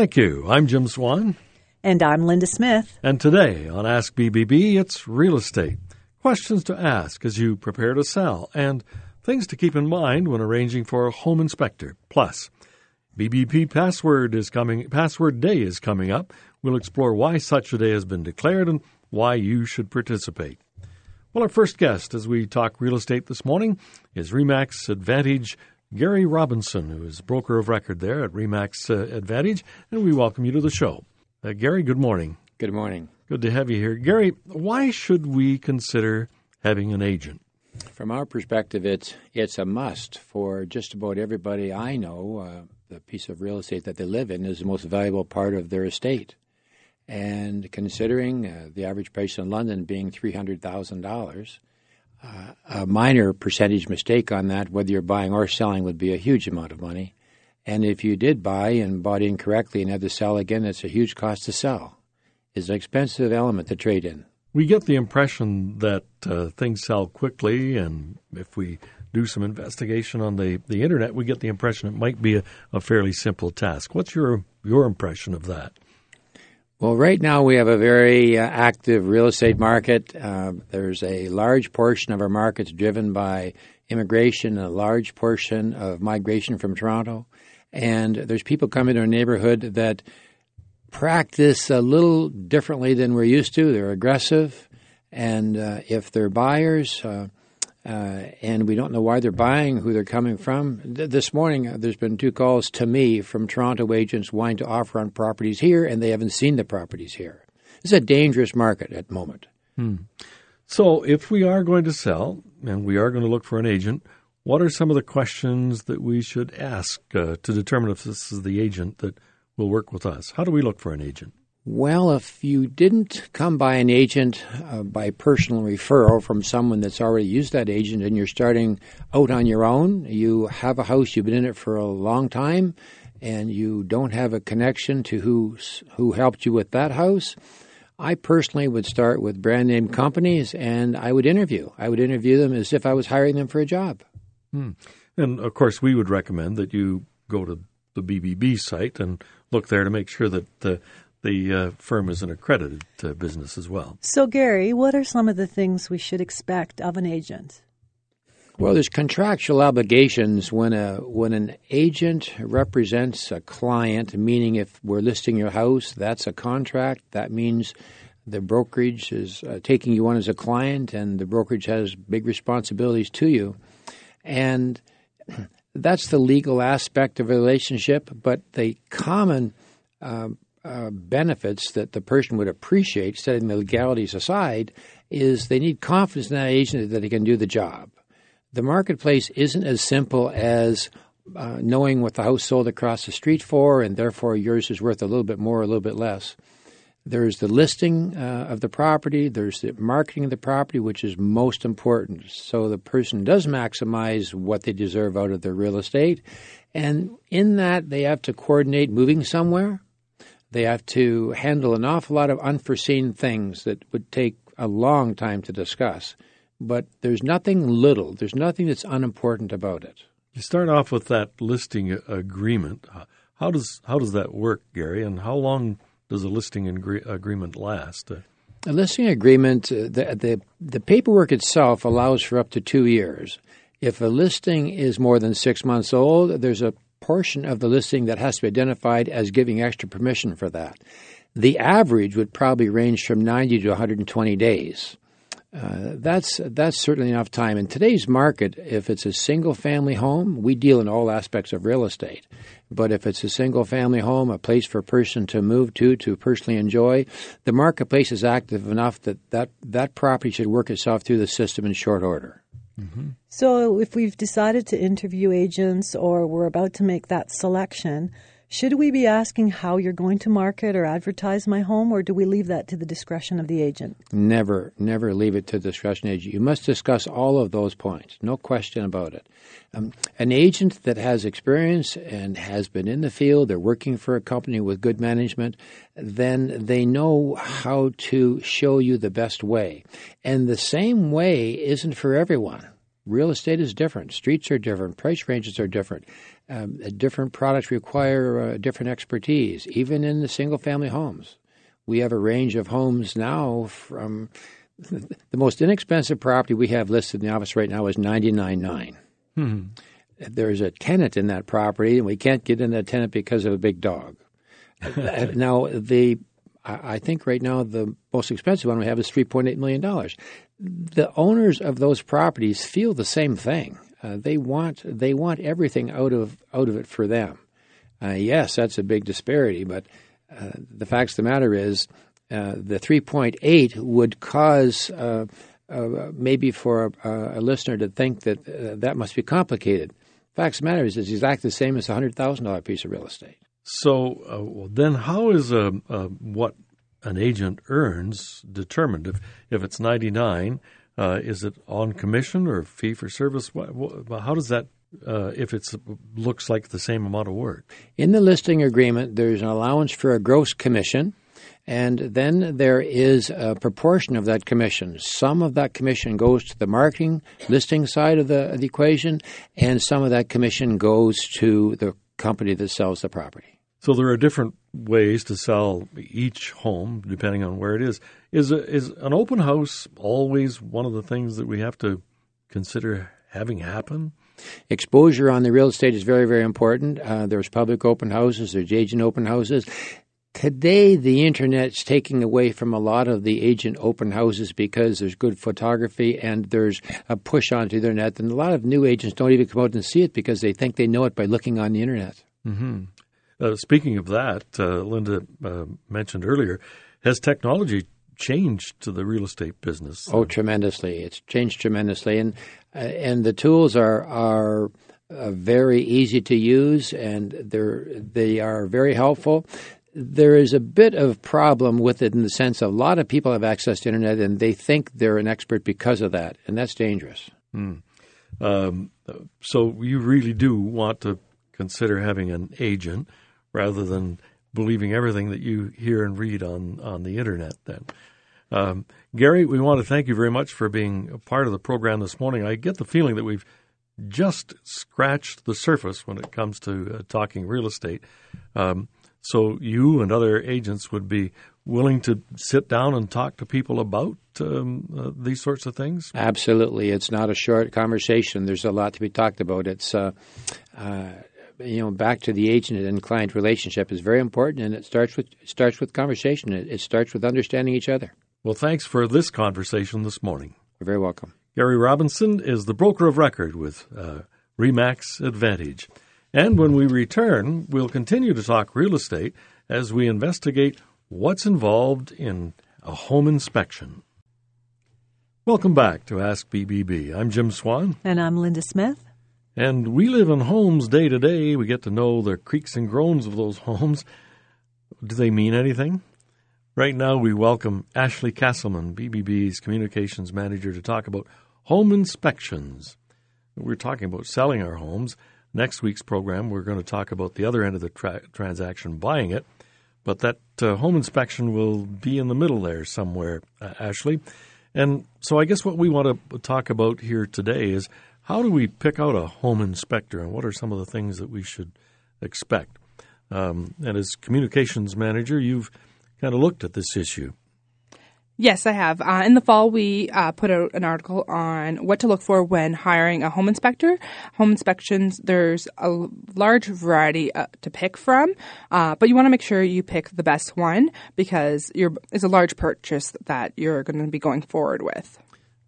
Thank you. I'm Jim Swan. And I'm Linda Smith. And today on Ask BBB, it's real estate. Questions to ask as you prepare to sell and things to keep in mind when arranging for a home inspector. Plus, BBB password is coming password day is coming up. We'll explore why such a day has been declared and why you should participate. Well, our first guest as we talk real estate this morning is Remax Advantage Gary Robinson, who is broker of record there at Remax uh, Advantage, and we welcome you to the show. Uh, Gary, good morning. Good morning. Good to have you here. Gary, why should we consider having an agent? From our perspective, it's it's a must for just about everybody I know. Uh, the piece of real estate that they live in is the most valuable part of their estate. And considering uh, the average price in London being three hundred thousand dollars, a minor percentage mistake on that, whether you're buying or selling, would be a huge amount of money. And if you did buy and bought incorrectly and had to sell again, it's a huge cost to sell. It's an expensive element to trade in. We get the impression that uh, things sell quickly, and if we do some investigation on the, the internet, we get the impression it might be a, a fairly simple task. What's your your impression of that? Well, right now we have a very uh, active real estate market. Uh, there's a large portion of our markets driven by immigration, a large portion of migration from Toronto, and there's people coming to our neighborhood that practice a little differently than we're used to. They're aggressive, and uh, if they're buyers, uh, and we don't know why they're buying, who they're coming from. this morning, uh, there's been two calls to me from Toronto agents wanting to offer on properties here, and they haven't seen the properties here. It's a dangerous market at the moment. Hmm. So, if we are going to sell and we are going to look for an agent, what are some of the questions that we should ask uh, to determine if this is the agent that will work with us? How do we look for an agent? Well, if you didn't come by an agent uh, by personal referral from someone that's already used that agent and you're starting out on your own, you have a house, you've been in it for a long time, and you don't have a connection to who, who helped you with that house, I personally would start with brand name companies and I would interview. I would interview them as if I was hiring them for a job. Hmm. And of course, we would recommend that you go to the BBB site and look there to make sure that the the uh, firm is an accredited uh, business as well. So, Gary, what are some of the things we should expect of an agent? Well, there's contractual obligations when a when an agent represents a client. Meaning, if we're listing your house, that's a contract. That means the brokerage is uh, taking you on as a client, and the brokerage has big responsibilities to you. And that's the legal aspect of a relationship. But the common uh, uh, benefits that the person would appreciate, setting the legalities aside, is they need confidence in that agent that he can do the job. The marketplace isn't as simple as uh, knowing what the house sold across the street for, and therefore yours is worth a little bit more, a little bit less. There's the listing uh, of the property, there's the marketing of the property, which is most important. So the person does maximize what they deserve out of their real estate. And in that, they have to coordinate moving somewhere they have to handle an awful lot of unforeseen things that would take a long time to discuss. But there's nothing little, there's nothing that's unimportant about it. You start off with that listing agreement. How does how does that work, Gary? And how long does a listing agreement last? A listing agreement, uh, the, the the paperwork itself allows for up to two years. If a listing is more than six months old, there's a portion of the listing that has to be identified as giving extra permission for that. The average would probably range from 90 to 120 days. Uh, that's that's certainly enough time. In today's market, if it's a single family home, we deal in all aspects of real estate. But if it's a single family home, a place for a person to move to to personally enjoy, the marketplace is active enough that that, that property should work itself through the system in short order. Mm-hmm. So, if we've decided to interview agents or we're about to make that selection, should we be asking how you're going to market or advertise my home, or do we leave that to the discretion of the agent? Never, never leave it to the discretion of the agent. You must discuss all of those points, no question about it. Um, an agent that has experience and has been in the field, they're working for a company with good management, then they know how to show you the best way. And the same way isn't for everyone. Real estate is different. Streets are different. Price ranges are different. Um, different products require uh, different expertise, even in the single family homes. We have a range of homes now from the most inexpensive property we have listed in the office right now is ninety nine nine. Hmm. There's a tenant in that property, and we can't get in that tenant because of a big dog. now, the I think right now the most expensive one we have is three point eight million dollars. The owners of those properties feel the same thing. Uh, they want they want everything out of out of it for them. Uh, yes, that's a big disparity, but uh, the facts of the matter is uh, the 3.8 would cause uh, uh, maybe for a, a, listener to think that that must be complicated. Facts of the matter is it's exactly the same as a hundred thousand dollar piece of real estate. So well, then, how is what an agent earns determined? If if it's ninety nine, is it on commission or fee for service? How does that uh, if it looks like the same amount of work. In the listing agreement, there's an allowance for a gross commission, and then there is a proportion of that commission. Some of that commission goes to the marketing, listing side of the, of the equation, and some of that commission goes to the company that sells the property. So there are different ways to sell each home depending on where it is. Is a, is an open house always one of the things that we have to consider having happen? Exposure on the real estate is very, very important. Uh, there's public open houses, there's agent open houses. Today, the internet's taking away from a lot of the agent open houses because there's good photography and there's a push onto the internet. And a lot of new agents don't even come out and see it because they think they know it by looking on the internet. Mm-hmm. Uh, speaking of that, uh, Linda uh, mentioned earlier, has technology changed to the real estate business? Oh, tremendously! It's changed tremendously, and uh, and the tools are are uh, very easy to use, and they're they are very helpful. There is a bit of problem with it in the sense of a lot of people have access to internet and they think they're an expert because of that, and that's dangerous. Mm. Um, so you really do want to consider having an agent rather than believing everything that you hear and read on on the internet. Then. Um, Gary, we want to thank you very much for being a part of the program this morning. I get the feeling that we've just scratched the surface when it comes to uh, talking real estate. Um, so you and other agents would be willing to sit down and talk to people about um, uh, these sorts of things? Absolutely. It's not a short conversation. There's a lot to be talked about. It's uh, uh, you know back to the agent and client relationship is very important, and it starts with it starts with conversation. It, it starts with understanding each other. Well, thanks for this conversation this morning. You're very welcome. Gary Robinson is the broker of record with uh, Remax Advantage. And when we return, we'll continue to talk real estate as we investigate what's involved in a home inspection. Welcome back to Ask BBB. I'm Jim Swan. And I'm Linda Smith. And we live in homes day to day. We get to know the creaks and groans of those homes. Do they mean anything? Right now, we welcome Ashley Castleman, BBB's communications manager, to talk about home inspections. We're talking about selling our homes. Next week's program, we're going to talk about the other end of the tra- transaction, buying it. But that uh, home inspection will be in the middle there somewhere, uh, Ashley. And so I guess what we want to talk about here today is how do we pick out a home inspector and what are some of the things that we should expect? Um, and as communications manager, you've kind of looked at this issue. Yes, I have. Uh, in the fall, we uh, put out an article on what to look for when hiring a home inspector. Home inspections, there's a large variety uh, to pick from, uh, but you want to make sure you pick the best one because it's a large purchase that you're going to be going forward with.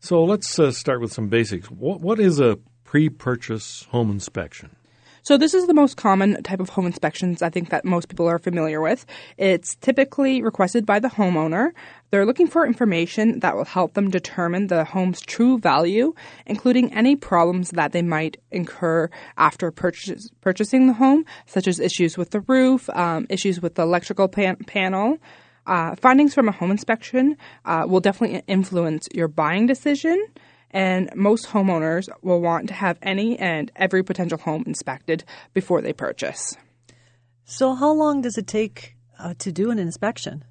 So let's uh, start with some basics. What, what is a pre purchase home inspection? So this is the most common type of home inspections I think that most people are familiar with. It's typically requested by the homeowner. They're looking for information that will help them determine the home's true value, including any problems that they might incur after purchase, purchasing the home, such as issues with the roof, um, issues with the electrical pan- panel. Uh, findings from a home inspection uh, will definitely influence your buying decision and most homeowners will want to have any and every potential home inspected before they purchase. So, how long does it take uh, to do an inspection?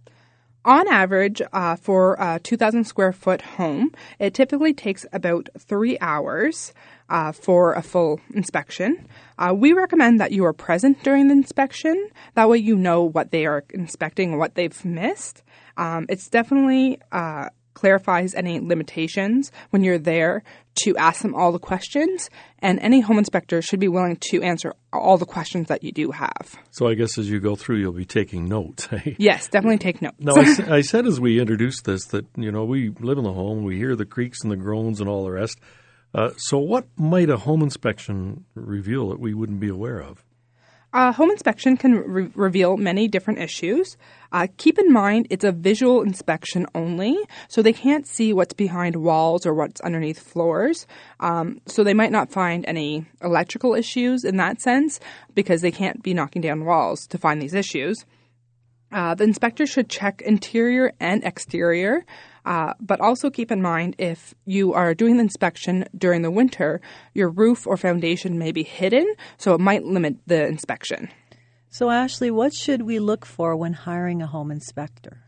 On average, uh, for a 2,000 square foot home, it typically takes about three hours uh, for a full inspection. Uh, we recommend that you are present during the inspection. That way, you know what they are inspecting what they've missed. Um, it's definitely uh, clarifies any limitations when you're there to ask them all the questions, and any home inspector should be willing to answer all the questions that you do have. So I guess as you go through, you'll be taking notes. eh? Yes, definitely take notes. Now, I, I said as we introduced this that, you know, we live in the home, we hear the creaks and the groans and all the rest. Uh, so, what might a home inspection reveal that we wouldn't be aware of? A home inspection can re- reveal many different issues. Uh, keep in mind it's a visual inspection only, so they can't see what's behind walls or what's underneath floors. Um, so they might not find any electrical issues in that sense because they can't be knocking down walls to find these issues. Uh, the inspector should check interior and exterior, uh, but also keep in mind if you are doing the inspection during the winter, your roof or foundation may be hidden, so it might limit the inspection. So, Ashley, what should we look for when hiring a home inspector?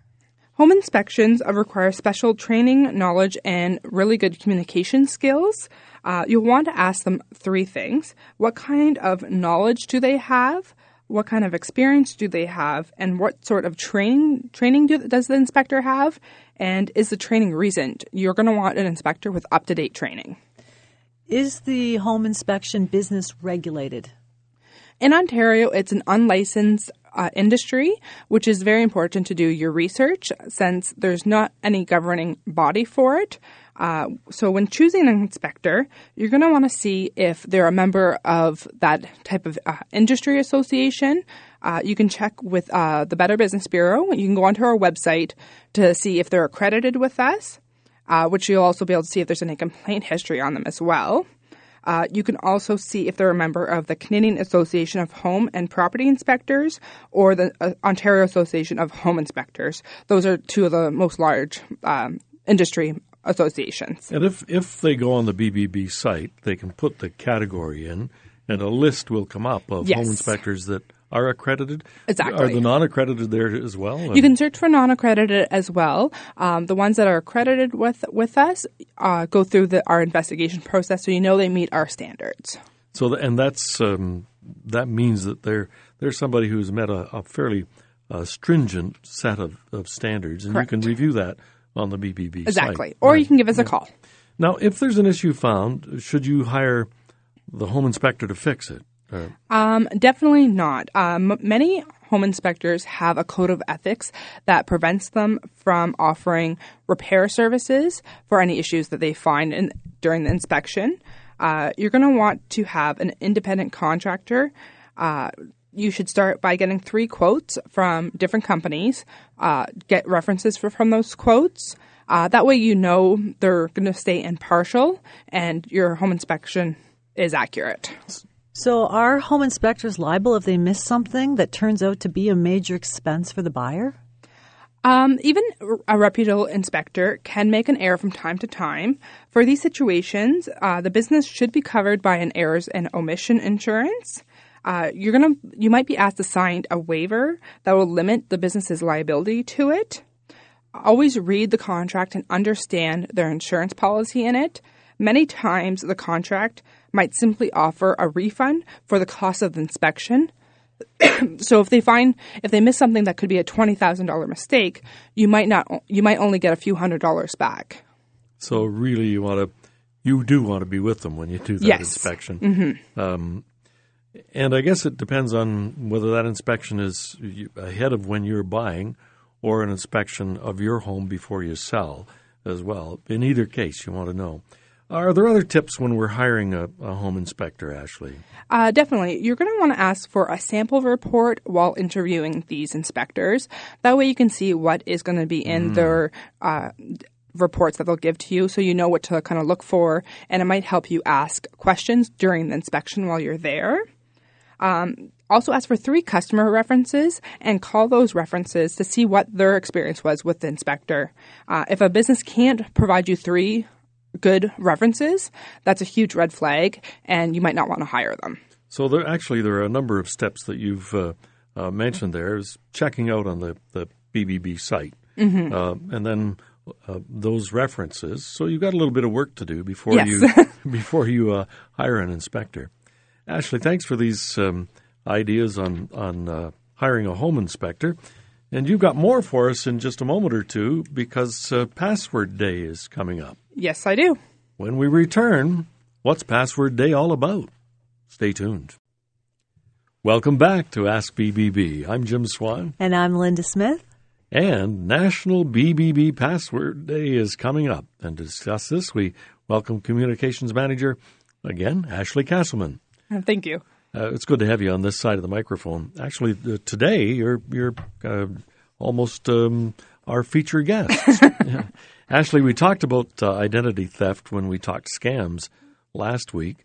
Home inspections uh, require special training, knowledge, and really good communication skills. Uh, you'll want to ask them three things What kind of knowledge do they have? What kind of experience do they have? And what sort of training training do, does the inspector have? And is the training recent? You're going to want an inspector with up to date training. Is the home inspection business regulated? In Ontario, it's an unlicensed uh, industry, which is very important to do your research since there's not any governing body for it. Uh, so, when choosing an inspector, you're going to want to see if they're a member of that type of uh, industry association. Uh, you can check with uh, the Better Business Bureau. You can go onto our website to see if they're accredited with us, uh, which you'll also be able to see if there's any complaint history on them as well. Uh, you can also see if they're a member of the Canadian Association of Home and Property Inspectors or the uh, Ontario Association of Home Inspectors. Those are two of the most large um, industry associations. And if, if they go on the BBB site, they can put the category in, and a list will come up of Yes. home inspectors that are accredited. Exactly. Are the non accredited there as well? You can search for non-accredited as well. Um, the ones that are accredited with with us uh, go through the, our investigation process, so you know they meet our standards. So, th- and that's um, that means that they're they're somebody who's met a, a fairly uh, stringent set of, of standards, and Correct. you can review that on the BBB Exactly. site. Or Right. you can give us a call. Now, if there's an issue found, should you hire the home inspector to fix it? Um, definitely not. Um, many home inspectors have a code of ethics that prevents them from offering repair services for any issues that they find in, during the inspection. Uh, you're going to want to have an independent contractor. Uh, you should start by getting three quotes from different companies. Uh, get references for, from those quotes. Uh, that way, you know they're going to stay impartial and your home inspection is accurate. So, are home inspectors liable if they miss something that turns out to be a major expense for the buyer? Um, even a reputable inspector can make an error from time to time. For these situations, uh, the business should be covered by an errors and omission insurance. Uh, you're gonna, you might be asked to sign a waiver that will limit the business's liability to it. Always read the contract and understand their insurance policy in it. Many times, the contract might simply offer a refund for the cost of the inspection. so if they find if they miss something that could be a twenty thousand dollar mistake, you might not you might only get a few hundred dollars back. so, really, you want to you do want to be with them when you do that Yes. inspection. Mm-hmm. Um, and I guess it depends on whether that inspection is ahead of when you're buying or an inspection of your home before you sell as well. In either case, you want to know. Are there other tips when we're hiring a, a home inspector, Ashley? Uh, definitely, you're going to want to ask for a sample report while interviewing these inspectors. That way, you can see what is going to be in their uh, reports that they'll give to you, so you know what to kind of look for, and it might help you ask questions during the inspection while you're there. Um, also, ask for three customer references and call those references to see what their experience was with the inspector. Uh, if a business can't provide you three good references, that's a huge red flag, and you might not want to hire them. So there actually there are a number of steps that you've uh, uh, mentioned there. Is checking out on the, the BBB site uh, and then uh, those references. So you've got a little bit of work to do before Yes. you before you uh, hire an inspector. Ashley, thanks for these um, ideas on on uh, hiring a home inspector. And you've got more for us in just a moment or two because uh, Password Day is coming up. Yes, I do. When we return, what's Password Day all about? Stay tuned. Welcome back to Ask BBB. I'm Jim Swan, And I'm Linda Smith. and National BBB Password Day is coming up. And to discuss this, we welcome Communications Manager, again, Ashley Castleman. Thank you. Uh, it's good to have you on this side of the microphone. Actually, uh, today you're you're uh, almost um, our featured guest. Yeah. Ashley, we talked about uh, identity theft when we talked scams last week.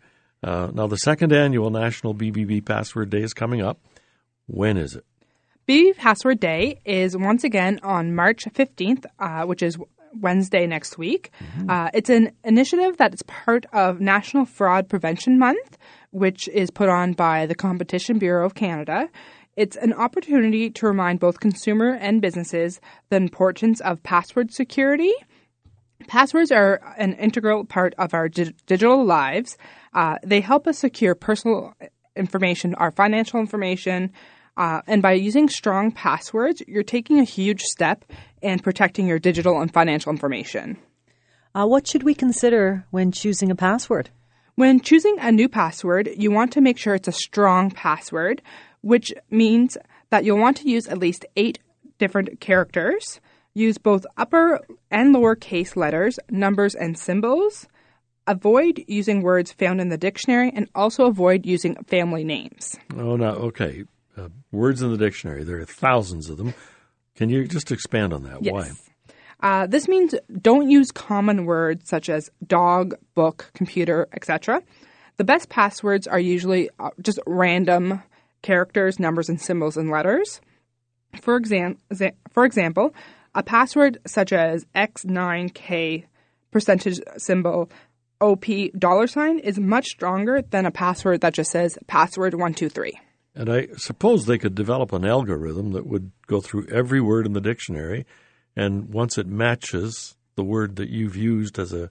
Uh, now, the second annual National BBB Password Day is coming up. When is it? BB Password Day is once again on March 15th, uh, which is Wednesday next week. Uh, it's an initiative that is part of National Fraud Prevention Month, which is put on by the Competition Bureau of Canada. It's an opportunity to remind both consumer and businesses the importance of password security. Passwords are an integral part of our di- digital lives. Uh, they help us secure personal information, our financial information, uh, and by using strong passwords, you're taking a huge step in protecting your digital and financial information. Uh, what should we consider when choosing a password? When choosing a new password, you want to make sure it's a strong password, which means that you'll want to use at least eight different characters. Use both upper and lower case letters, numbers, and symbols. Avoid using words found in the dictionary and also avoid using family names. Oh, no. Okay. Uh, words in the dictionary. There are thousands of them. Can you just expand on that? Why? Uh, this means don't use common words such as dog, book, computer, etc. The best passwords are usually uh, just random characters, numbers, and symbols and letters. For, exam- for example, a password such as X9K percentage symbol OP dollar sign is much stronger than a password that just says password 123. And I suppose they could develop an algorithm that would go through every word in the dictionary, and once it matches the word that you've used as a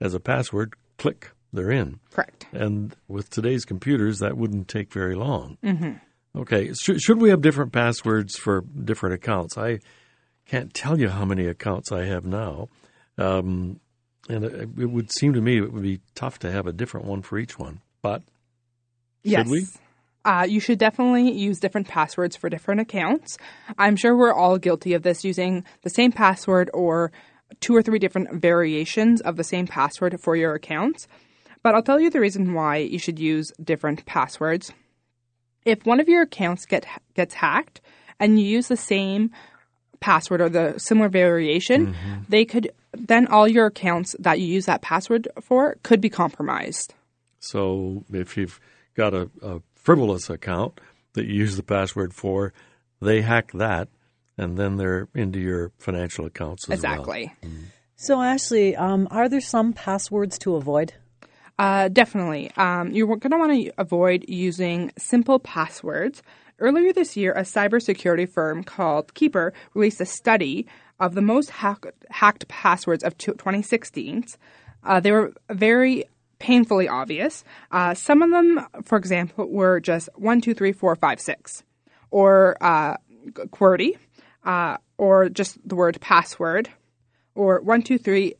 as a password, click, they're in. Correct. And with today's computers, that wouldn't take very long. Mm-hmm. Okay, Sh- should we have different passwords for different accounts? I can't tell you how many accounts I have now, um, and it, it would seem to me it would be tough to have a different one for each one. But should yes. we? Uh, you should definitely use different passwords for different accounts. I'm sure we're all guilty of this using the same password or two or three different variations of the same password for your accounts. But I'll tell you the reason why you should use different passwords. If one of your accounts get gets hacked and you use the same password or the similar variation, they could then all your accounts that you use that password for could be compromised. So if you've got a, a frivolous account that you use the password for, they hack that, and then they're into your financial accounts as well. Exactly. So, Ashley, um, are there some passwords to avoid? Uh, definitely. Um, you're going to want to avoid using simple passwords. Earlier this year, a cybersecurity firm called Keeper released a study of the most hack- hacked passwords of 2016. Uh, they were very painfully obvious. Uh, some of them, for example, were just one, two, three, four, five, six, or uh, QWERTY, uh, or just the word password, or one, two, three,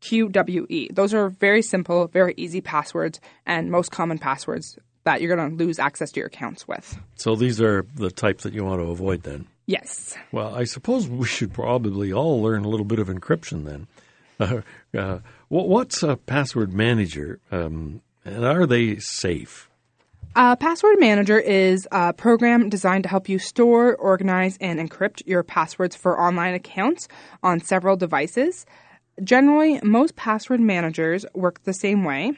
QWE. Those are very simple, very easy passwords, and most common passwords that you're going to lose access to your accounts with. So these are the types that you want to avoid then. Yes. Well, I suppose we should probably all learn a little bit of encryption then. Uh, uh, what's a password manager, um, and are they safe? Uh, Password Manager is a program designed to help you store, organize, and encrypt your passwords for online accounts on several devices. Generally, most password managers work the same way.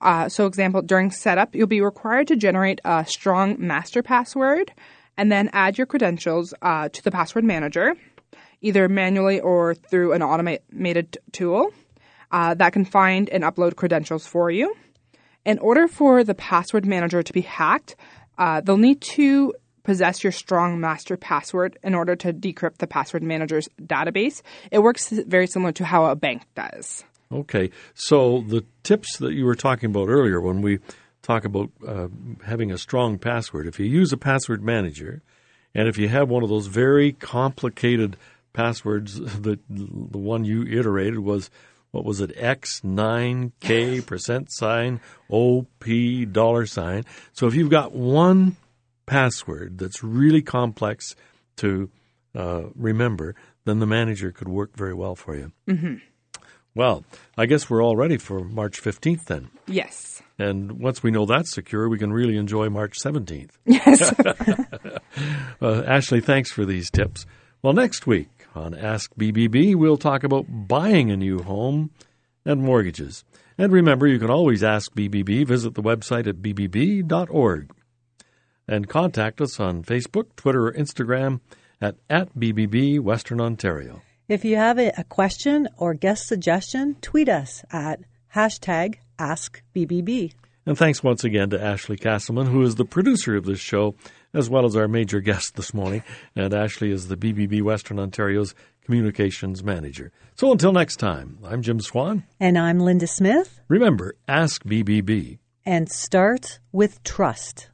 Uh, so, example, during setup, you'll be required to generate a strong master password and then add your credentials uh, to the password manager, either manually or through an automated tool uh, that can find and upload credentials for you. In order for the password manager to be hacked, uh, they'll need to possess your strong master password in order to decrypt the password manager's database. It works very similar to how a bank does. Okay, so the tips that you were talking about earlier when we talk about uh, having a strong password, if you use a password manager, and if you have one of those very complicated passwords, the the one you iterated was what was it X nine K percent sign O P dollar sign. So if you've got one password that's really complex to uh, remember, then the manager could work very well for you. Mm-hmm. Well, I guess we're all ready for March 15th then. Yes. And once we know that's secure, we can really enjoy March 17th. Yes. uh, Ashley, thanks for these tips. Well, next week on Ask BBB, we'll talk about buying a new home and mortgages. And remember, you can always ask BBB. Visit the website at bbb.org. And contact us on Facebook, Twitter, or Instagram at, at BBB Western Ontario. If you have a, question or guest suggestion, tweet us at hashtag AskBBB. And thanks once again to Ashley Castleman, who is the producer of this show, as well as our major guest this morning. And Ashley is the BBB Western Ontario's communications manager. So until next time, I'm Jim Swan. And I'm Linda Smith. Remember, ask BBB. And start with trust.